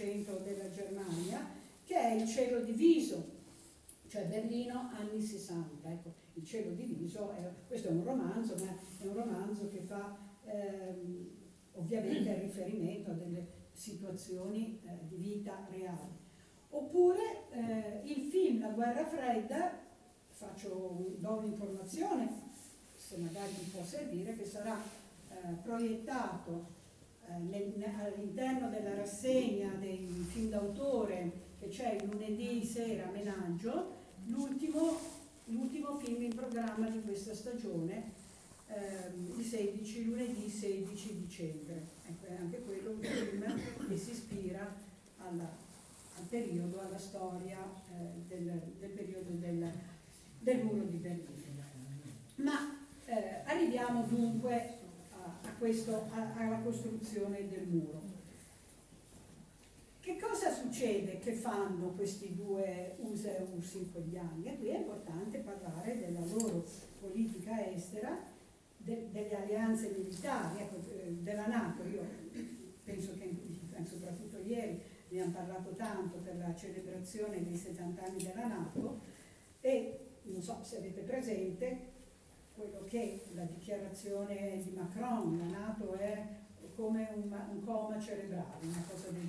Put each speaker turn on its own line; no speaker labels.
centro della Germania, che è Il cielo diviso, cioè Berlino anni 60. Ecco, Il cielo diviso, è, questo è un romanzo, ma è un romanzo che fa ehm, ovviamente riferimento a delle situazioni eh, di vita reali. Oppure eh, il film La guerra fredda, faccio, do un'informazione, se magari mi può servire, che sarà eh, proiettato eh, all'interno della rassegna d'autore che c'è il lunedì sera a Menaggio, l'ultimo, l'ultimo film in programma di questa stagione, ehm, il 16, lunedì 16 dicembre. Ecco, è anche quello un film che si ispira alla, al periodo, alla storia eh, del, del, periodo del, del, muro di Berlino. Ma eh, arriviamo dunque a, a questo, a, alla costruzione del muro. Succede che fanno questi due USA e US in quegli anni? E qui è importante parlare della loro politica estera, de, delle alleanze militari, ecco, eh, della Nato. Io penso che soprattutto ieri ne hanno parlato tanto per la celebrazione dei 70 anni della Nato e non so se avete presente quello che la dichiarazione di Macron, la Nato è come un, un coma cerebrale, una cosa del genere